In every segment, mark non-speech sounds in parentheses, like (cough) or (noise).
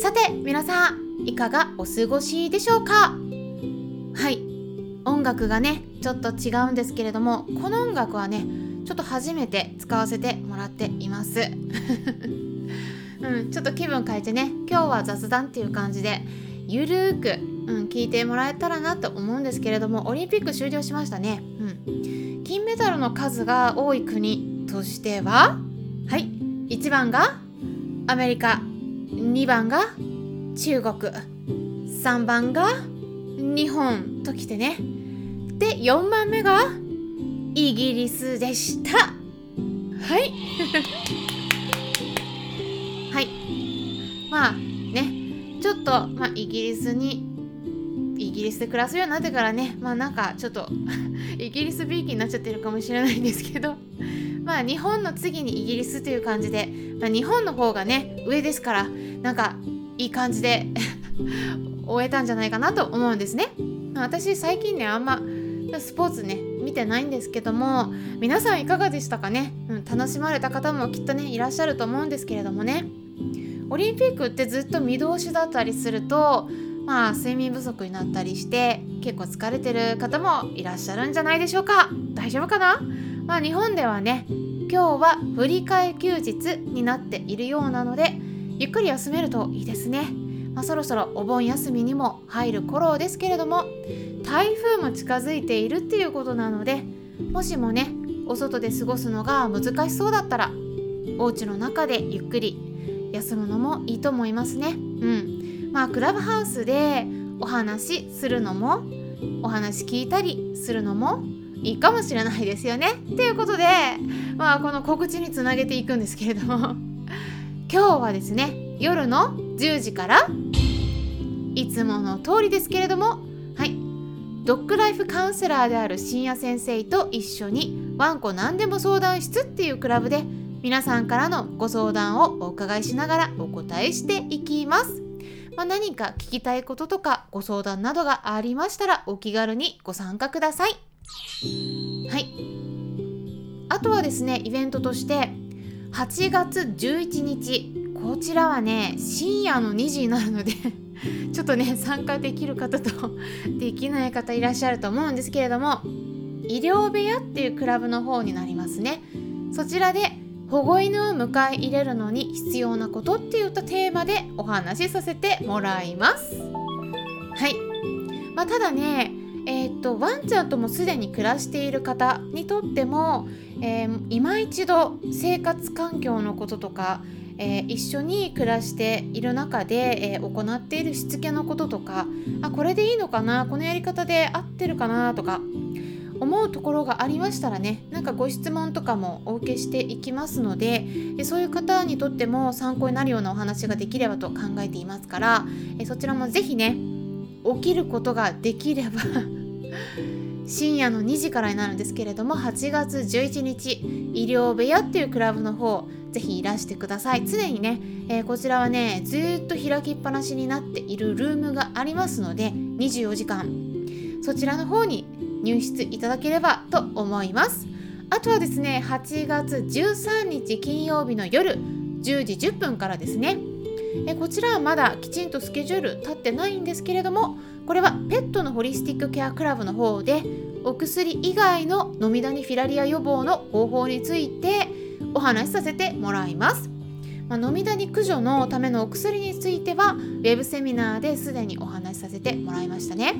さて皆さんいかがお過ごしでしょうか？はい。音楽がねちょっと違うんですけれどもこの音楽はねちょっと初めて使わせてもらっています。(laughs) うん、ちょっと気分変えてね今日は雑談っていう感じでゆるーく、うん、聞いてもらえたらなと思うんですけれどもオリンピック終了しましたね、うん、金メダルの数が多い国としてははい。1番がアメリカ。2番が中国。3番が日本ときてね。で4番目がイギリスでした。はい。(laughs) はい。まあねちょっと、まあ、イギリスにイギリスで暮らすようになってからねまあなんかちょっと (laughs) イギリスびいきになっちゃってるかもしれないんですけど。まあ日本の次にイギリスという感じで、まあ、日本の方がね上ですからなんかいい感じで (laughs) 終えたんじゃないかなと思うんですね。ま私最近ねあんまスポーツね見てないんですけども皆さんいかがでしたかね、うん、楽しまれた方もきっとねいらっしゃると思うんですけれどもね。オリンピックってずっと見通しだったりするとまあ睡眠不足になったりして結構疲れてる方もいらっしゃるんじゃないでしょうか。大丈夫かな？まあ日本ではね今日は振り替え休日になっているようなのでゆっくり休めるといいですね、まあ、そろそろお盆休みにも入る頃ですけれども台風も近づいているっていうことなのでもしもねお外で過ごすのが難しそうだったらお家の中でゆっくり休むのもいいと思いますね。うん。まあクラブハウスでお話しするのもお話聞いたりするのもいいかもしれないですよねっていうことでまあこの告知につなげていくんですけれども (laughs) 今日はですね夜の10時からいつもの通りですけれどもはいドッグライフカウンセラーである深夜先生と一緒にワンコ何でも相談室っていうクラブで皆さんからのご相談をお伺いしながらお答えしていきます。まあ、何か聞きたいこととかご相談などがありましたらお気軽にご参加ください。はい。あとはですね、イベントとして8月11日、こちらはね、深夜の2時になるので (laughs) ちょっとね、参加できる方とできない方いらっしゃると思うんですけれども、医療部屋っていうクラブの方になりますね。そちらで保護犬を迎え入れるのに必要なことっていったテーマでお話しさせてもらいます。はい。まあ、ただね、えー、とワンちゃんともすでに暮らしている方にとっても、えー、今一度生活環境のこととか、えー、一緒に暮らしている中で、え行っているしつけのこととかあこれでいいのかなこのやり方で合ってるかなとか思うところがありましたらねなんかご質問とかもお受けしていきますのでそういう方にとっても参考になるようなお話ができればと考えていますからそちらも是非ね起きることができれば深夜の2時からになるんですけれども8月11日医療部屋っていうクラブの方ぜひいらしてください。常にね、えー、こちらはねずっと開きっぱなしになっているルームがありますので24時間そちらの方に入室いただければと思います。あとはですね8月13日金曜日の夜10時10分からですねえこちらはまだきちんとスケジュール立ってないんですけれどもこれはペットのホリスティックケアクラブの方でお薬以外の飲みダニフィラリア予防の方法についてお話しさせてもらいます、まあ、飲みダニ駆除のためのお薬についてはウェブセミナーですでにお話しさせてもらいましたね。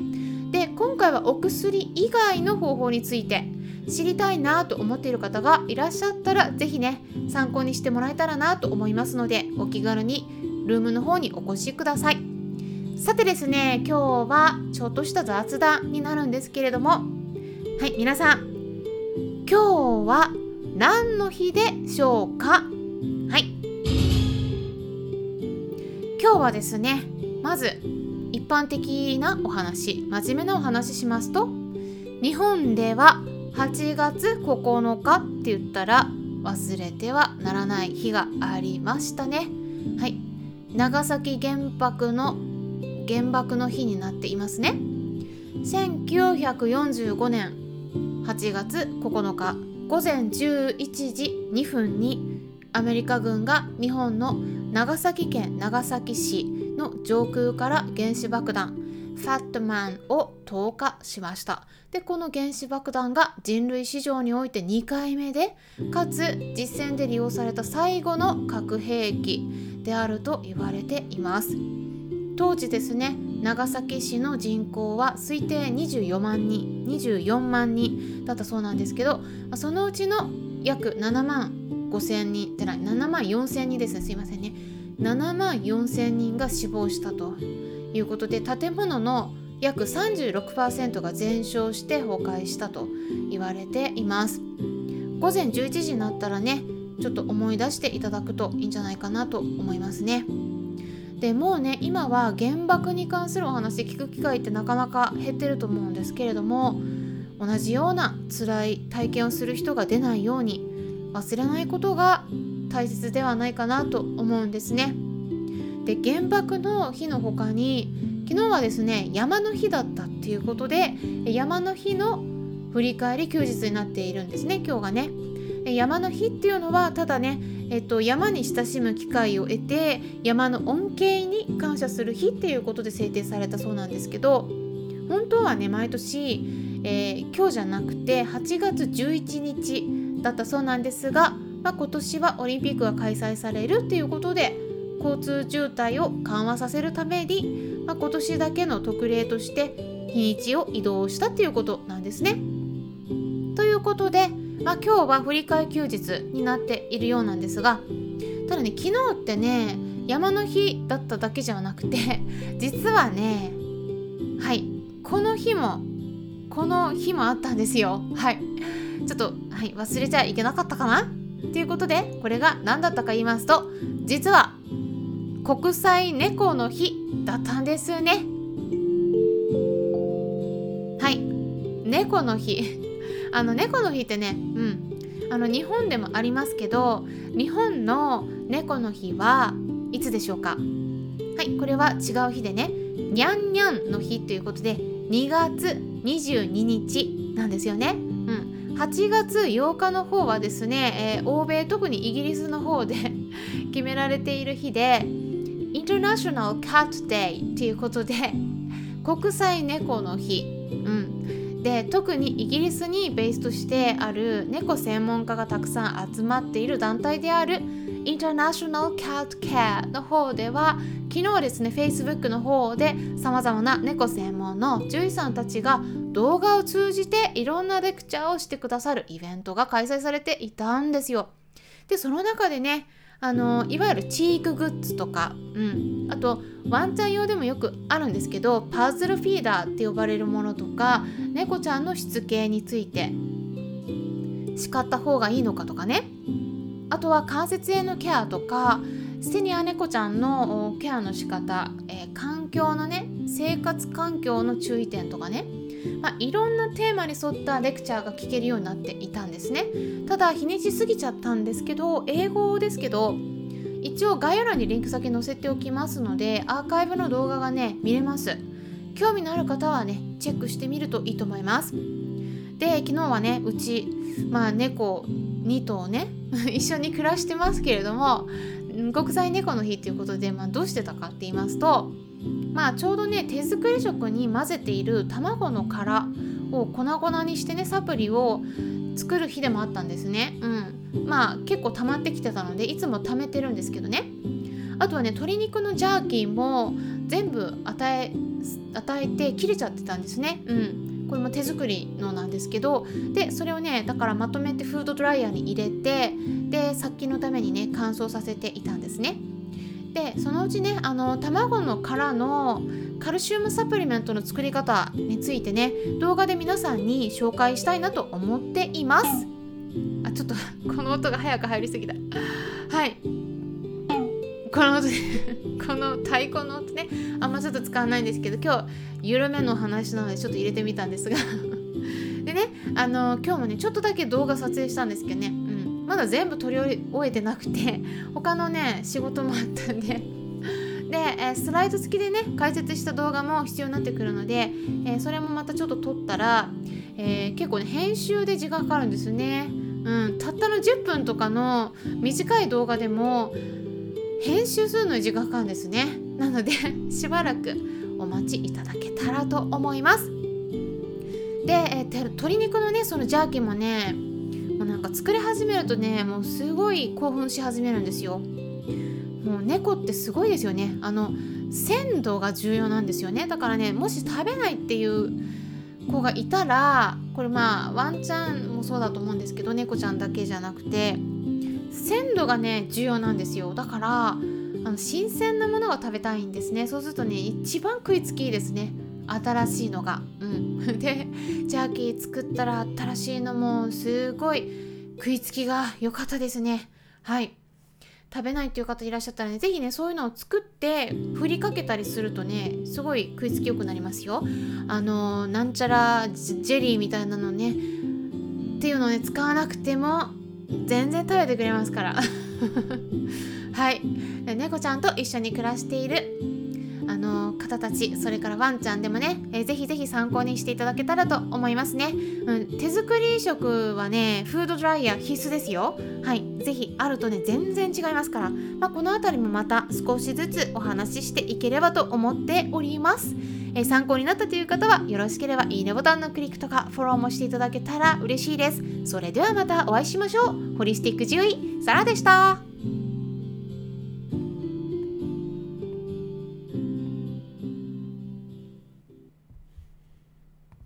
で今回はお薬以外の方法について知りたいなと思っている方がいらっしゃったら是非ね参考にしてもらえたらなと思いますのでお気軽にルームの方にお越しください。さてですね今日はちょっとした雑談になるんですけれども。はい皆さん今日は何の日でしょうか？はい。今日はですねまず一般的なお話真面目なお話しますと日本では8月9日って言ったら忘れてはならない日がありましたね。はい。長崎原爆の原爆の日になっていますね。1945年8月9日午前11時2分にアメリカ軍が日本の長崎県長崎市の上空から原子爆弾ファットマンを投下しました。でこの原子爆弾が人類史上において2回目でかつ実戦で利用された最後の核兵器であると言われています。当時ですね長崎市の人口は推定24万人24万人だったそうなんですけどそのうちの約7万5千人じゃない7万4千人ですね。すいませんね。7万4千人が死亡したと。いうことで建物の約36%が全焼して崩壊したと言われています午前11時になったらねちょっと思い出していただくといいんじゃないかなと思いますねでもうね今は原爆に関するお話聞く機会ってなかなか減ってると思うんですけれども同じような辛い体験をする人が出ないように忘れないことが大切ではないかなと思うんですね。で原爆の日の他に昨日はですね山の日だったっていうことで山の日の振り返り休日になっているんですね今日がね。山の日っていうのはただね、えっと、山に親しむ機会を得て山の恩恵に感謝する日っていうことで制定されたそうなんですけど本当はね毎年、えー、今日じゃなくて8月11日だったそうなんですが、まあ、今年はオリンピックが開催されるっていうことで交通渋滞を緩和させるために、まあ、今年だけの特例として日にちを移動したっていうことなんですね。ということで、まあ、今日は振り替休日になっているようなんですがただね昨日ってね山の日だっただけじゃなくて (laughs) 実はねはいこの日もこの日もあったんですよ。はい。ちょっと、はい、忘れちゃいけなかったかな？ということでこれが何だったか言いますと実は国際猫の日だったんですね。はい。猫の日。(laughs) あの猫の日ってねうん。あの日本でもありますけど日本の猫の日はいつでしょうか？はい。これは違う日でね。にゃんにゃんの日ということで2月22日なんですよね。うん、8月8日の方はですね、えー、欧米特にイギリスの方で (laughs) 決められている日で International Cat Day っていうことで国際猫の日、うん、で特にイギリスにベースとしてある猫専門家がたくさん集まっている団体である International Cat Care の方では昨日ですね Facebook の方でさまざまな猫専門の獣医さんたちが動画を通じていろんなレクチャーをしてくださるイベントが開催されていたんですよ。でその中でねあのいわゆるチークグッズとか、うん、あとワンちゃん用でもよくあるんですけどパズルフィーダーって呼ばれるものとか猫ちゃんのしつけについて叱った方がいいのかとかね。あとは関節炎のケアとかセニア猫ちゃんのケアの仕方、えー、環境のね生活環境の注意点とかね。まあ、いろんなテーマに沿ったレクチャーが聞けるようになっていたんですね。ただ日にち過ぎちゃったんですけど英語ですけど一応概要欄にリンク先載せておきますのでアーカイブの動画がね見れます。興味のある方はねチェックしてみるといいと思います。で昨日はねうちまあ猫2頭ね (laughs) 一緒に暮らしてますけれども国際猫の日っていうことで、まあ、どうしてたかって言いますとまあちょうどね手作り食に混ぜている卵の殻を粉々にしてねサプリを作る日でもあったんですね。うん、まあ結構溜まってきてたのでいつも貯めてるんですけどね。あとはね鶏肉のジャーキーも全部与え与えて切れちゃってたんですね。うん、これも手作りのなんですけどでそれをねだからまとめてフードドライヤーに入れてで殺菌のためにね乾燥させていたんですね。でそのうちねあの卵の殻のカルシウムサプリメントの作り方についてね動画で皆さんに紹介したいなと思っています。あちょっとこの音が早く入りすぎた。はい。この音 (laughs) この太鼓の音ねあんまちょっと使わないんですけど今日緩めの話なのでちょっと入れてみたんですが。でねあの今日もねちょっとだけ動画撮影したんですけどね、まだ全部撮り終えてなくて (laughs) 他のね仕事もあったんで。(laughs) で、えスライド付きでね解説した動画も必要になってくるので、えそれもまたちょっと撮ったら、え、結構ね編集で時間かかるんですね、うん、たったの10分とかの短い動画でも編集するのに時間かかるんですね。なので (laughs) しばらくお待ちいただけたらと思います。で、えー、鶏肉のねそのジャーキーもねなんか作り始めるとねもうすごい興奮し始めるんですよ。もう猫ってすごいですよね。あの鮮度が重要なんですよね。だからねもし食べないっていう子がいたらこれまあワンちゃんもそうだと思うんですけど猫ちゃんだけじゃなくて鮮度がね重要なんですよ。だからあの新鮮なものが食べたいんですね。そうするとね一番食いつきいいですね。新しいのが。うん。(laughs) でジャーキー作ったら新しいのもすごい食いつきが良かったですね。はい。食べないっていう方いらっしゃったらね是非ねそういうのを作って振りかけたりするとねすごい食いつきよくなりますよ。あのなんちゃらジェリーみたいなのねっていうのをね使わなくても全然食べてくれますから。(laughs) はい。猫ちゃんと一緒に暮らしているあの方たちそれからワンちゃんでもね、えー、ぜひぜひ参考にしていただけたらと思いますね、うん、手作り食はねフードドライヤー必須ですよ。はいぜひあるとね全然違いますから、まあ、この辺りもまた少しずつお話ししていければと思っております。えー、参考になったという方はよろしければいいねボタンのクリックとかフォローもしていただけたら嬉しいです。それではまたお会いしましょう。ホリスティック獣医サラでした。